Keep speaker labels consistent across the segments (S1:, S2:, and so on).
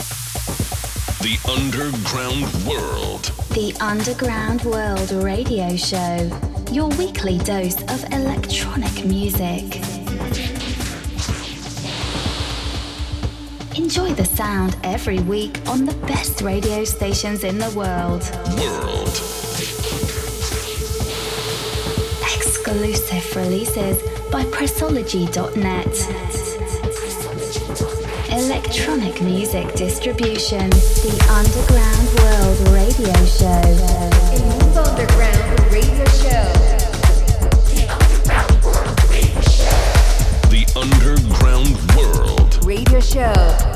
S1: The Underground World.
S2: The Underground World Radio Show. Your weekly dose of electronic music. Enjoy the sound every week on the best radio stations in the world.
S1: World.
S2: Exclusive releases by Pressology.net. Electronic music distribution. The Underground World Radio Show.
S3: El Mundo Underground Radio Show.
S1: The Underground World.
S3: Radio Show.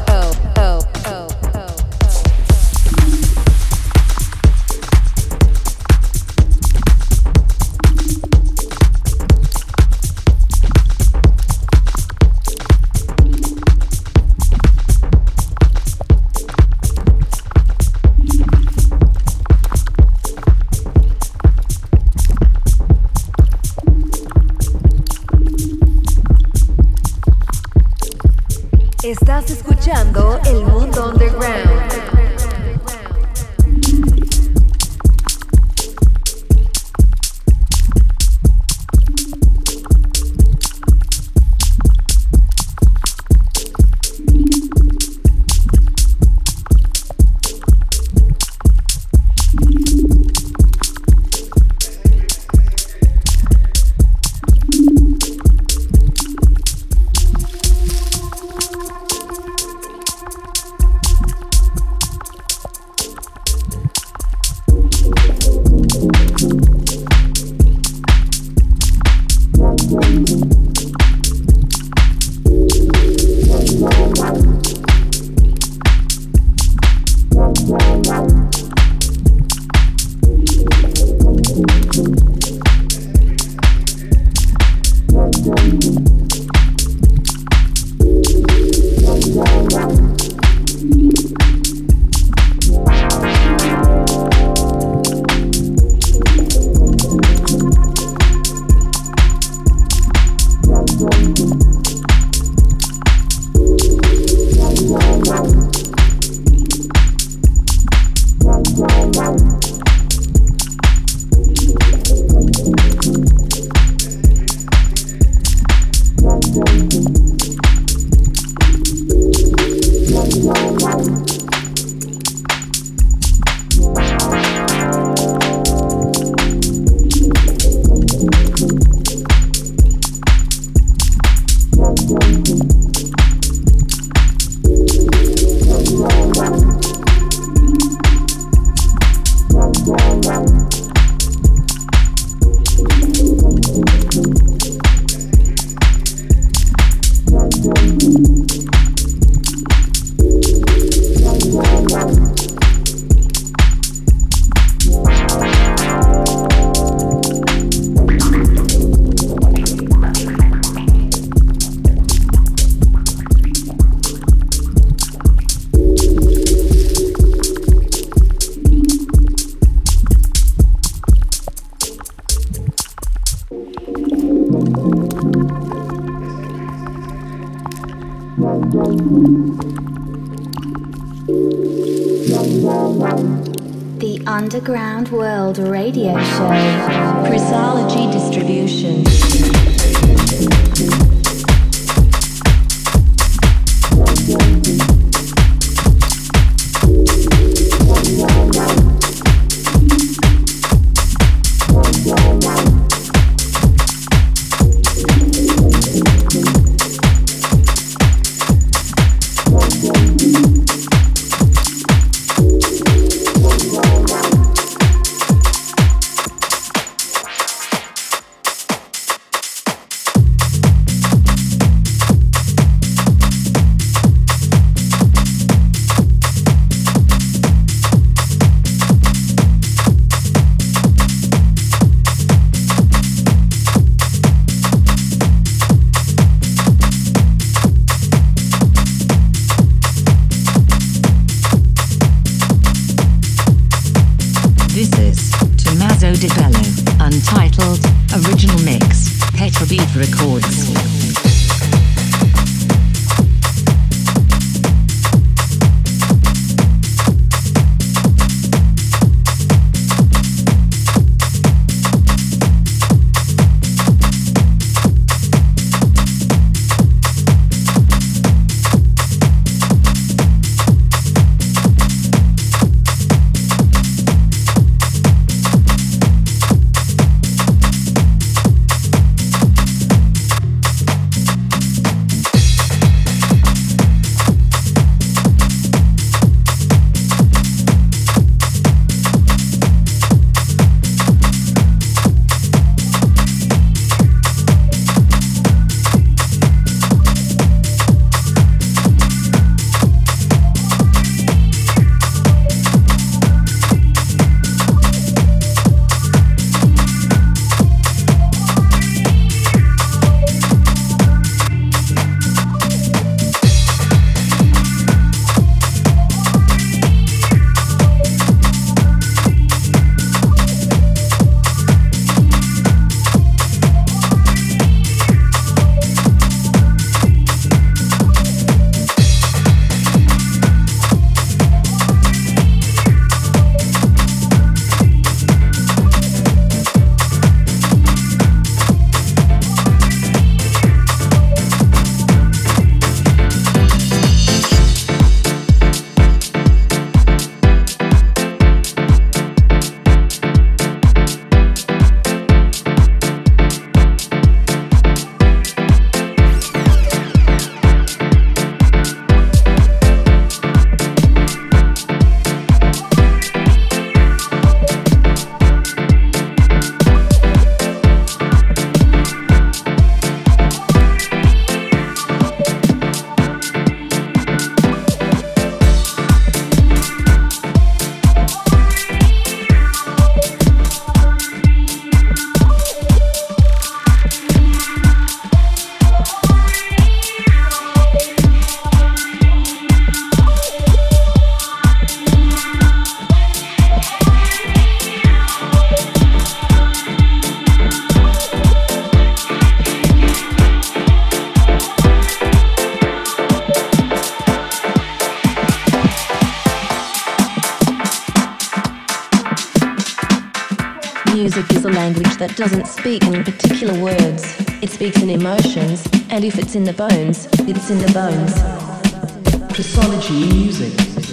S2: The Underground World Radio Show.
S4: Pressology Distribution.
S5: Language that doesn't speak in particular words. It speaks in emotions, and if it's in the bones, it's in the bones.
S2: Pressology Music.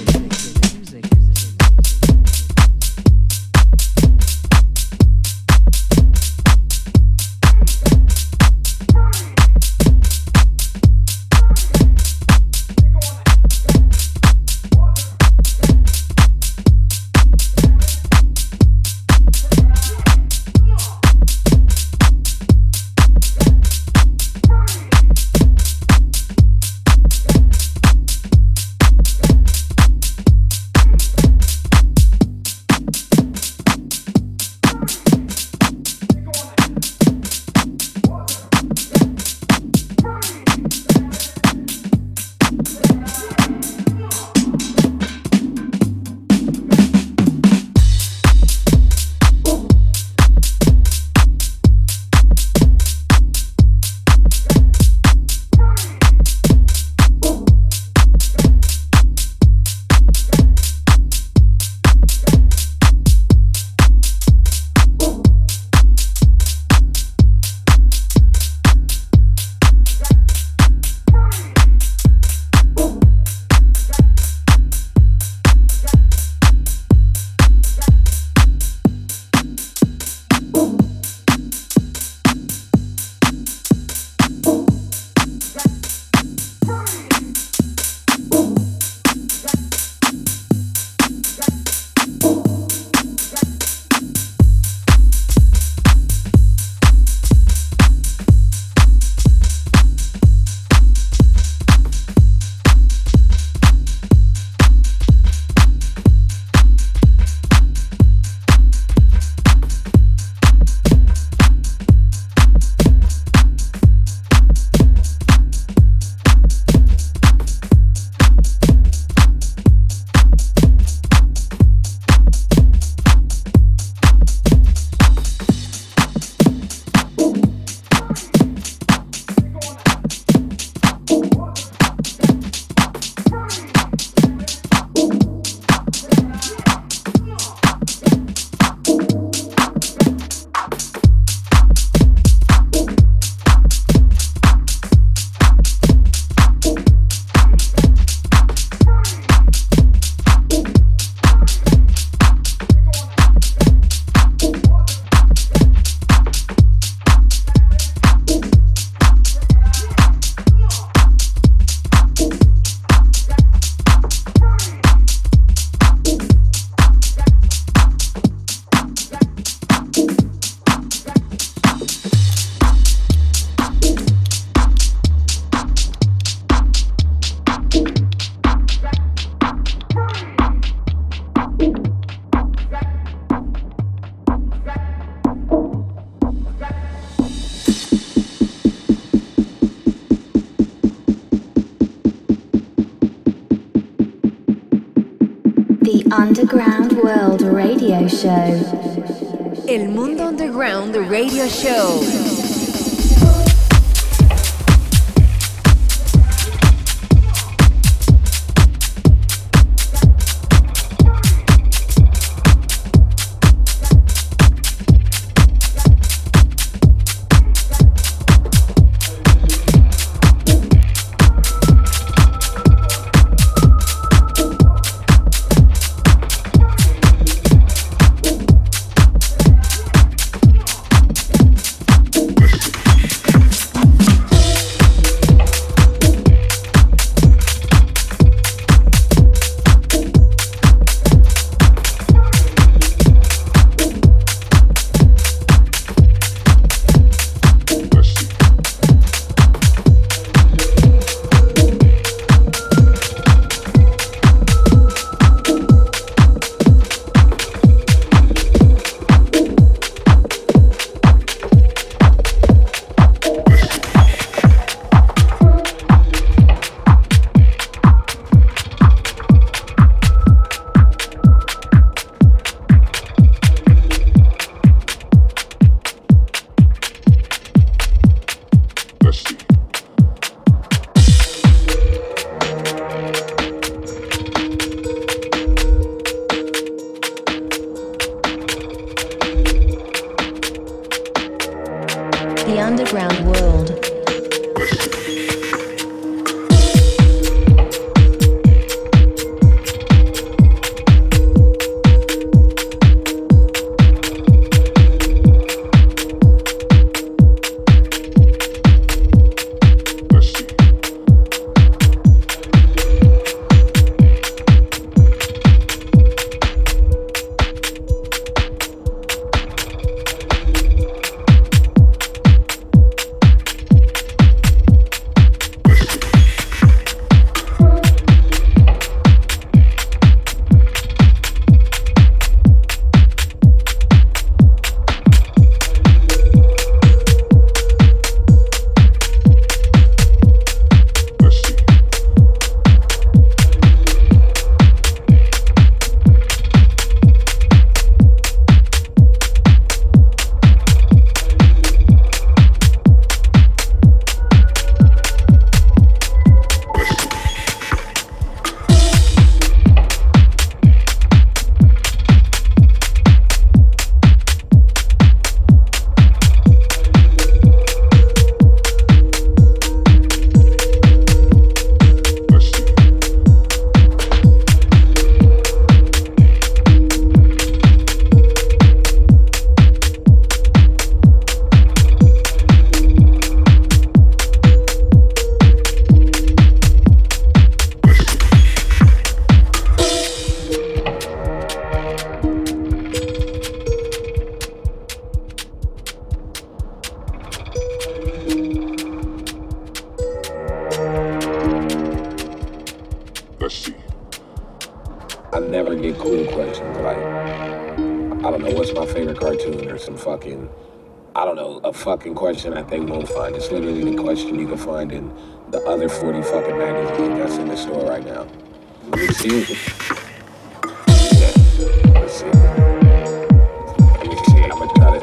S3: Mundo Underground Radio Show.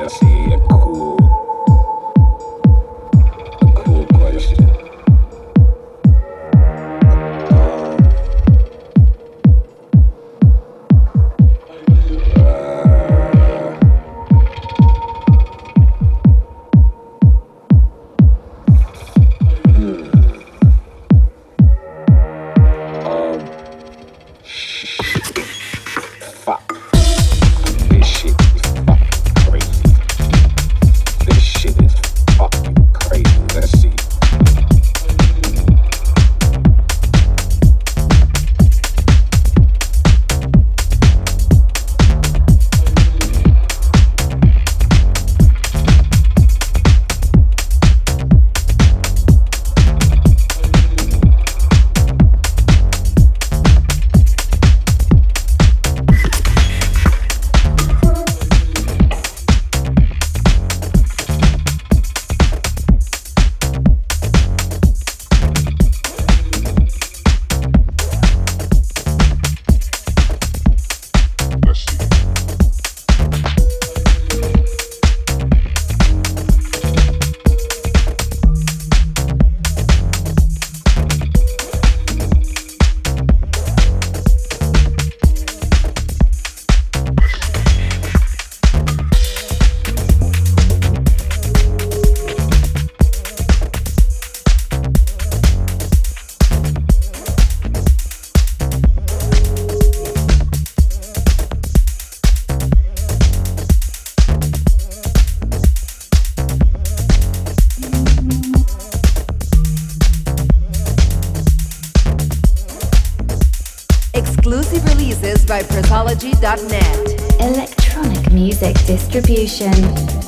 S6: See a
S7: by Pressology.net.
S2: Electronic music distribution.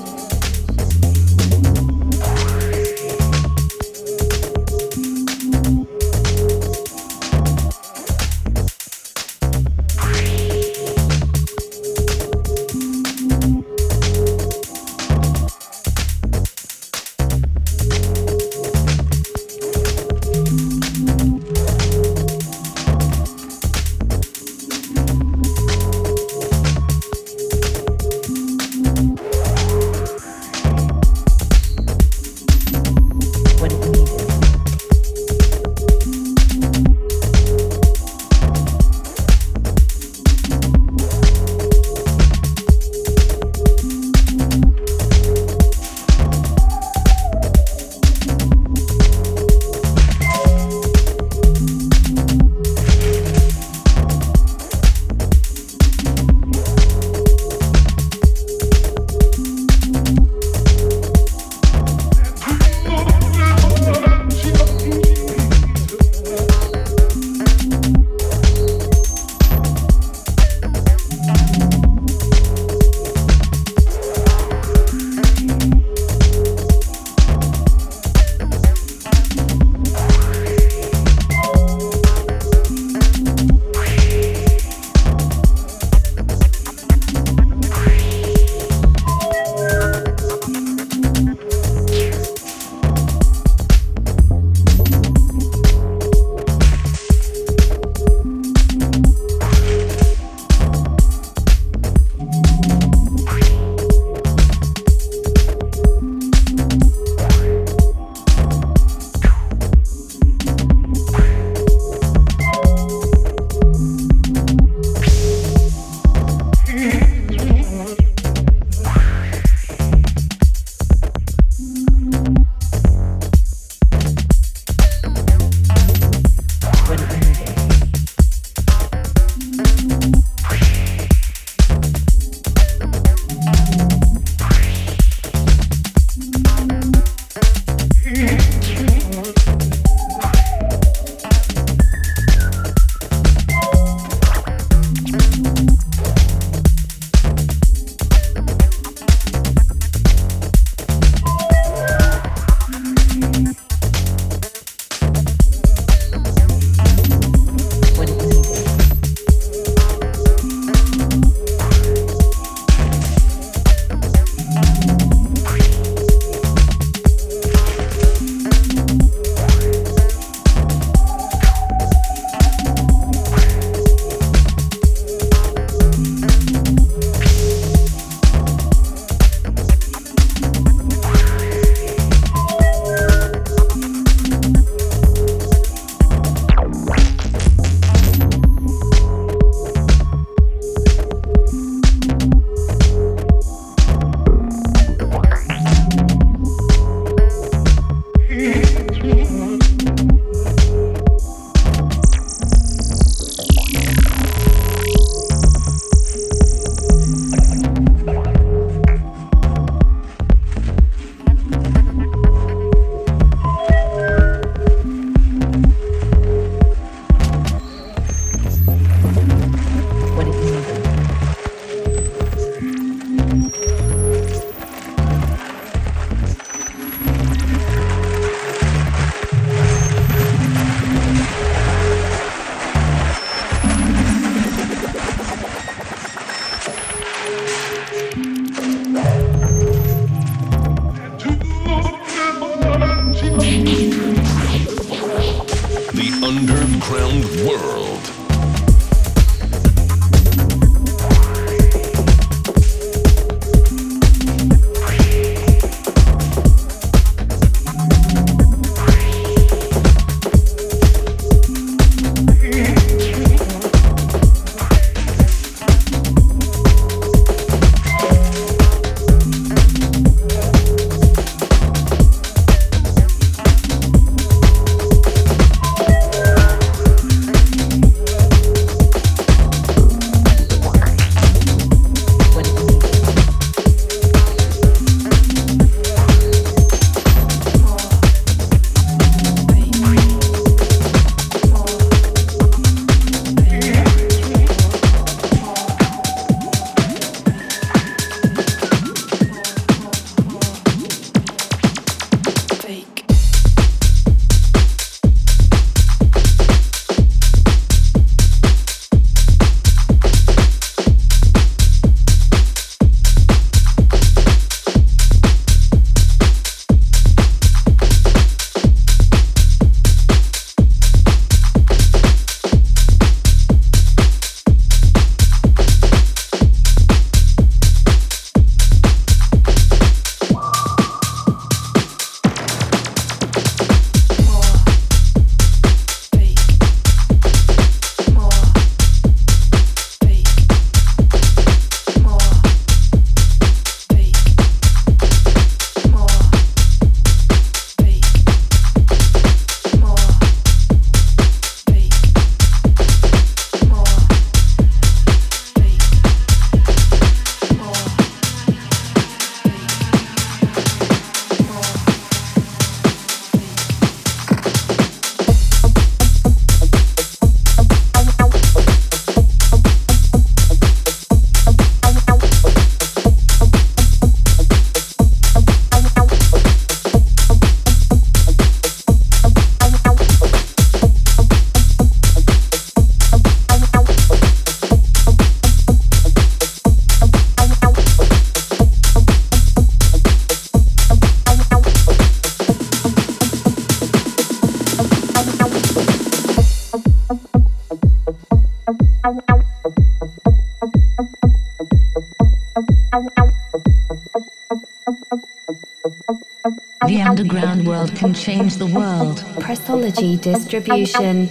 S8: Underground world can change the world.
S2: Pressology distribution.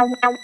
S7: listening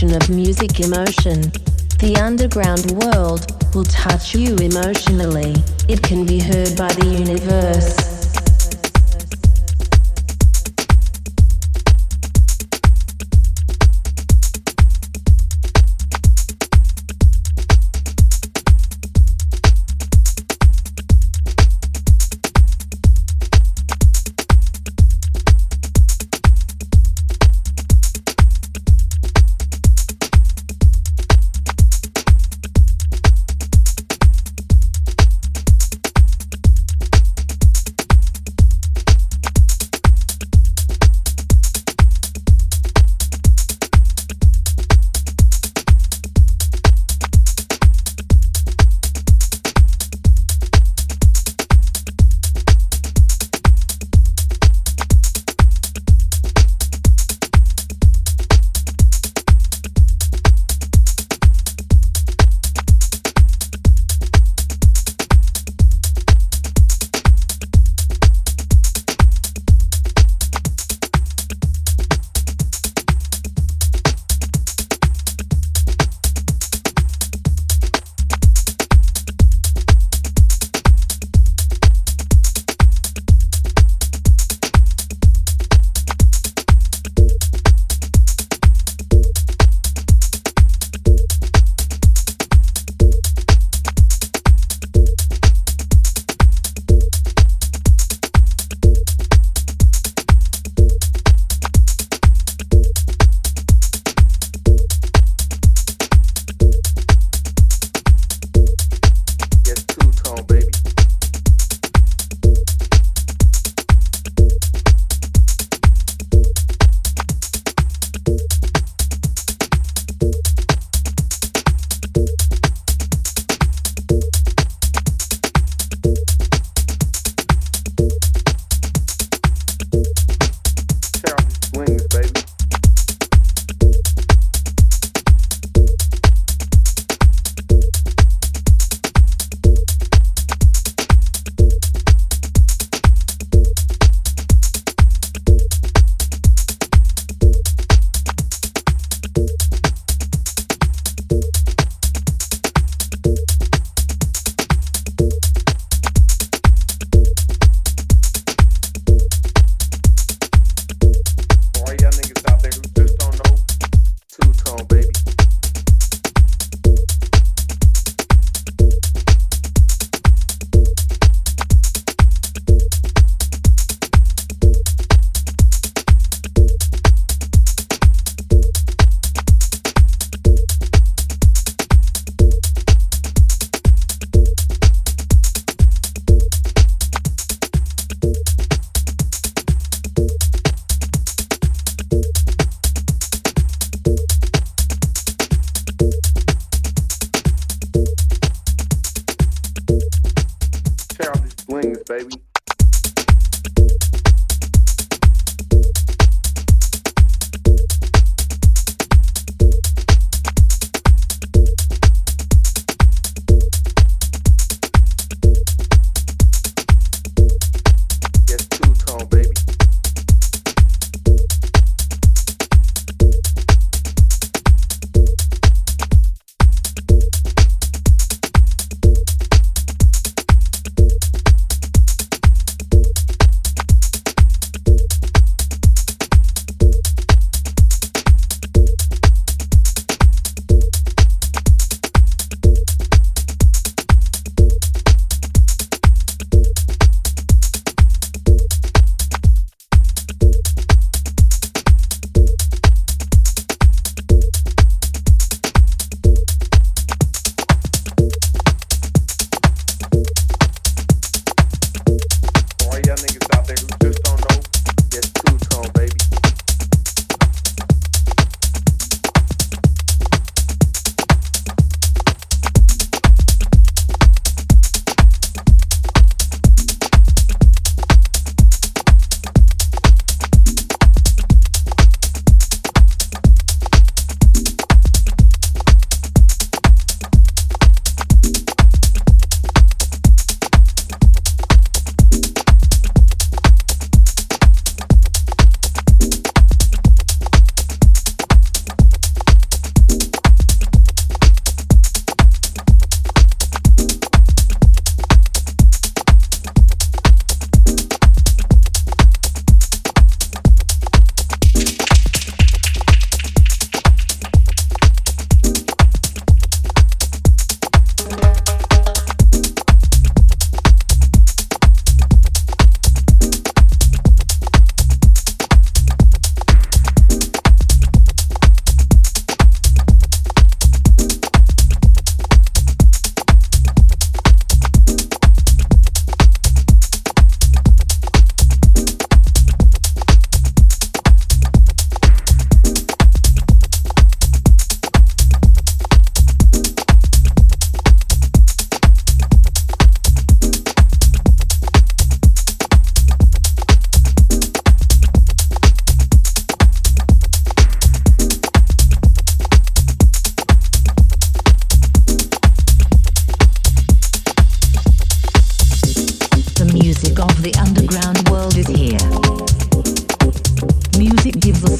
S5: perception of music emotion. The Underground World will touch you emotionally. It can be heard by the universe.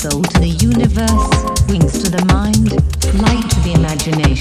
S4: soul to the universe, wings to the mind, light to the imagination.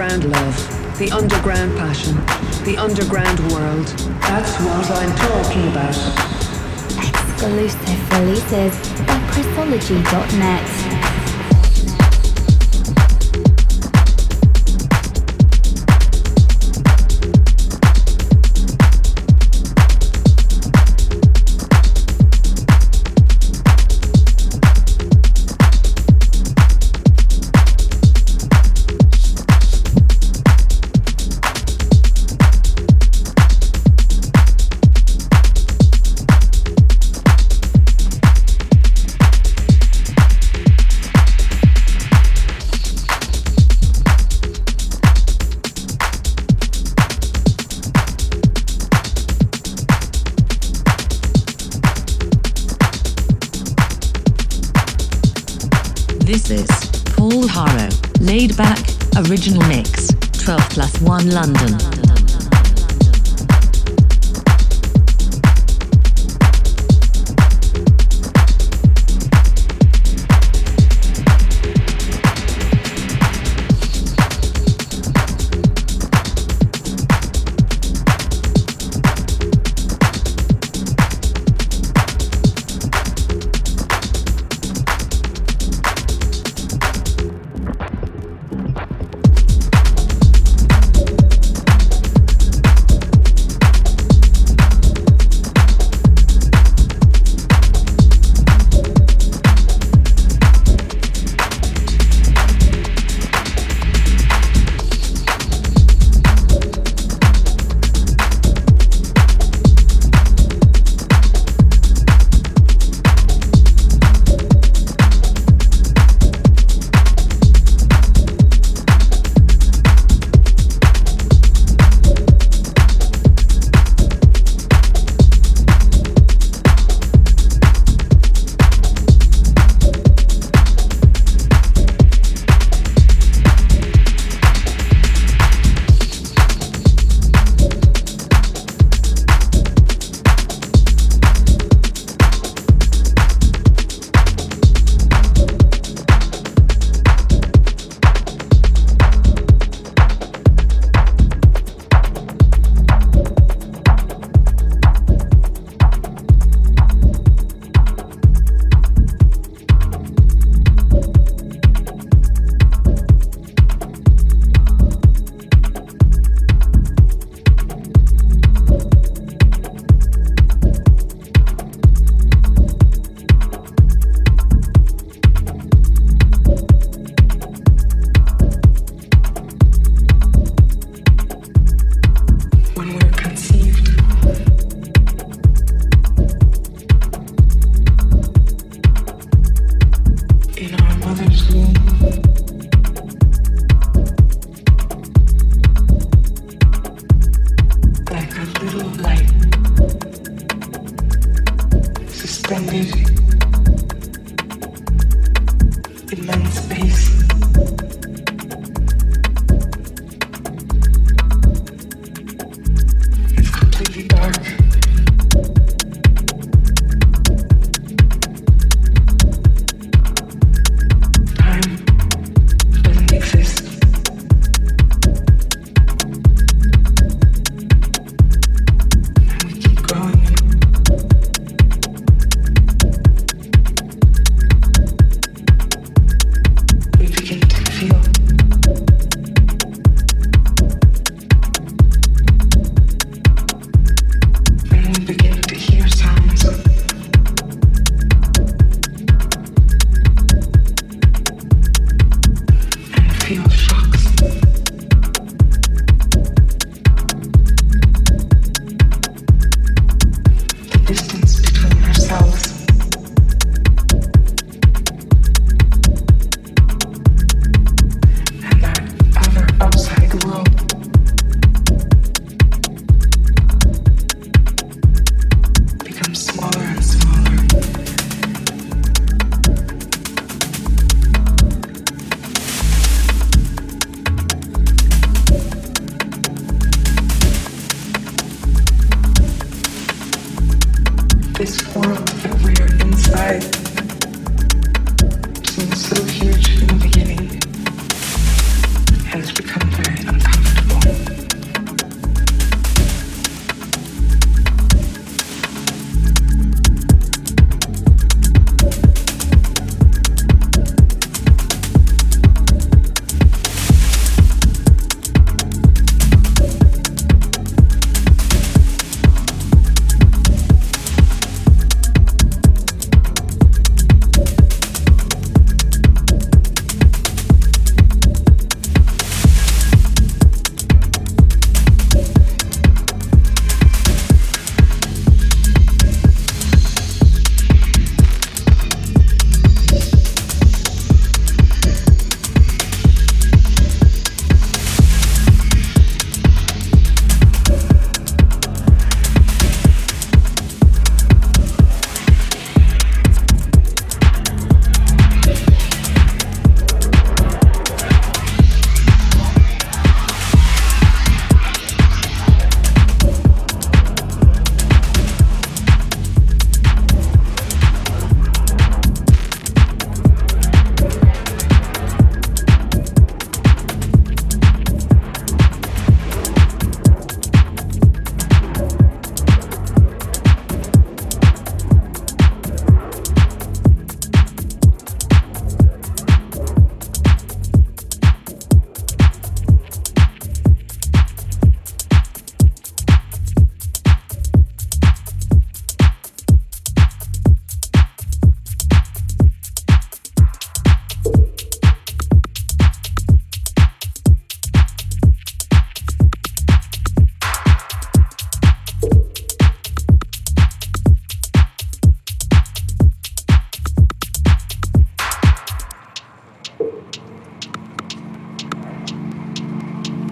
S4: Underground love, the underground passion, the underground world.
S9: That's what I'm talking about.
S2: Exclusive releases by Pressology.net.
S8: plus 1 London.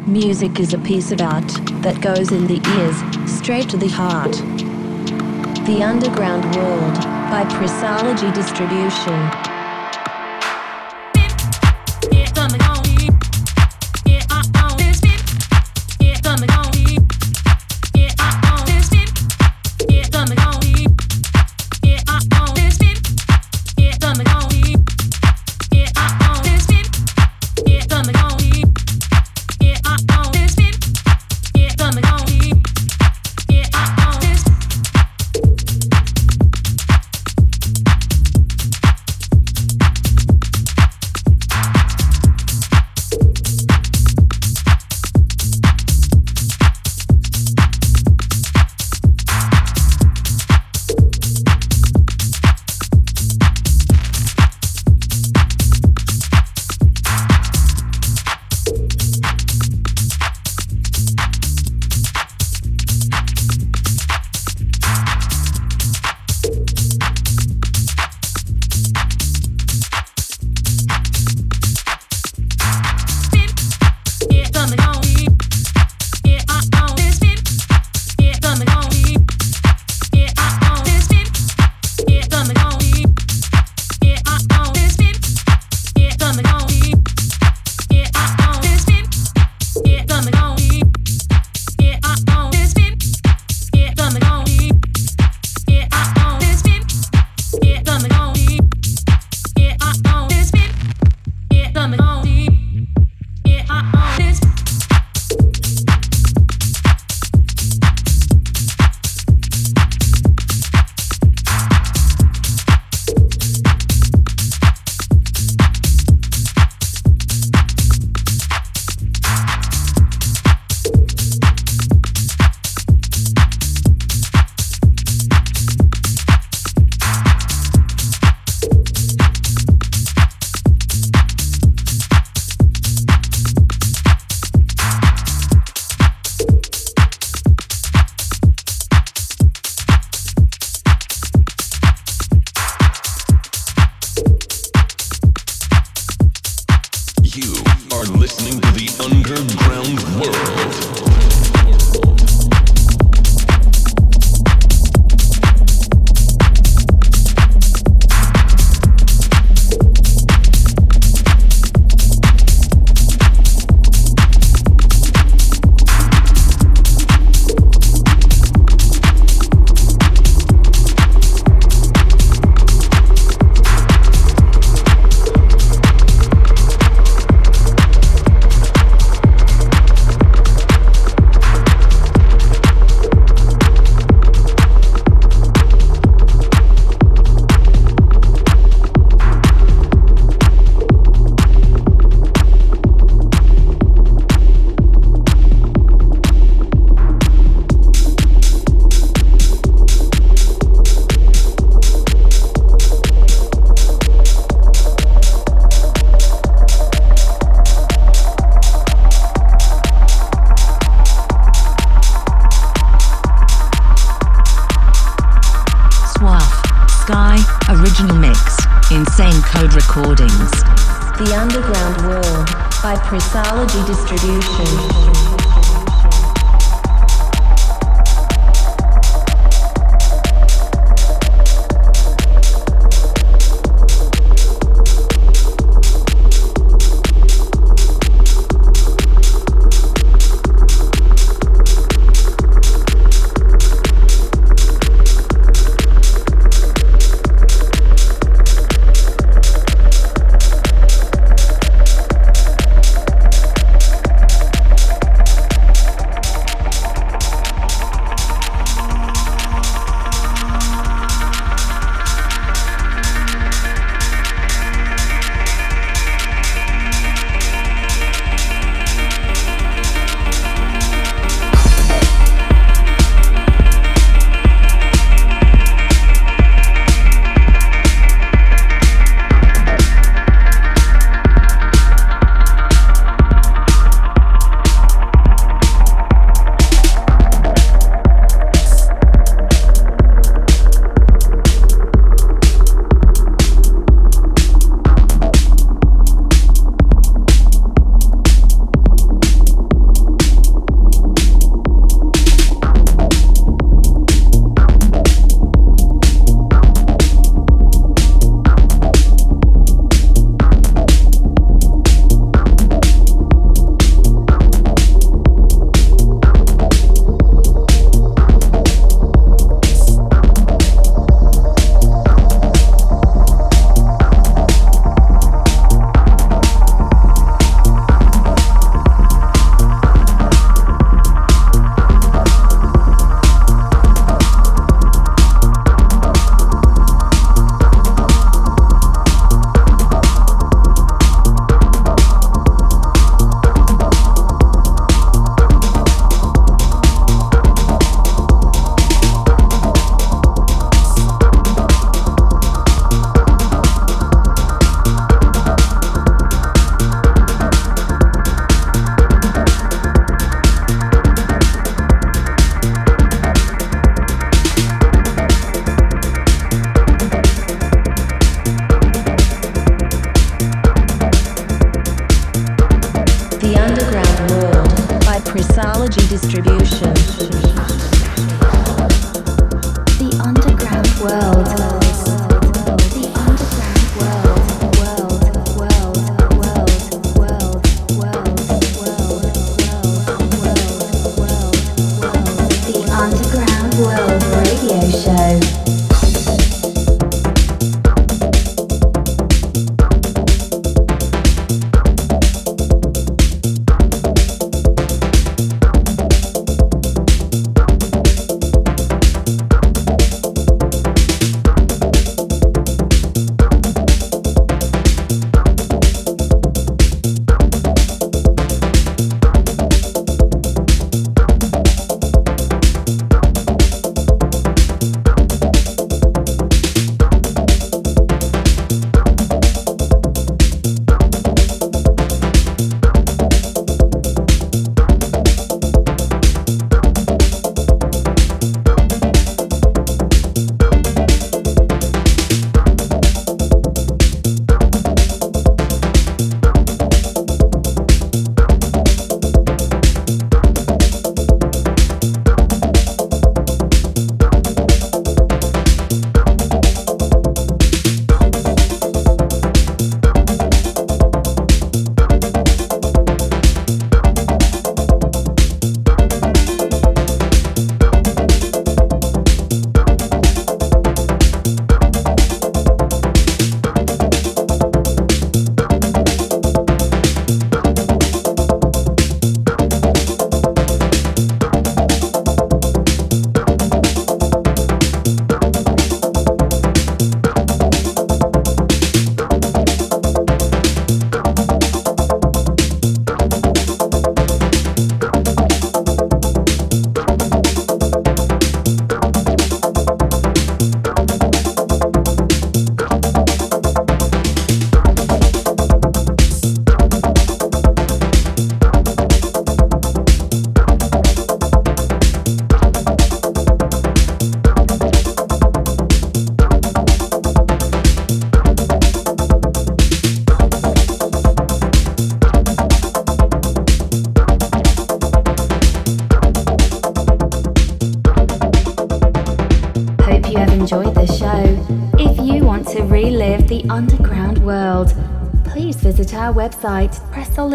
S5: Music is a piece of art that goes in the ears, straight to the heart. The Underground World by Pressology Distribution.
S2: Original mix, Insane Code Recordings. The Underground World by Pressology Distribution.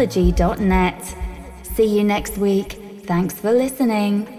S2: pressology.net. See you next week. Thanks for listening.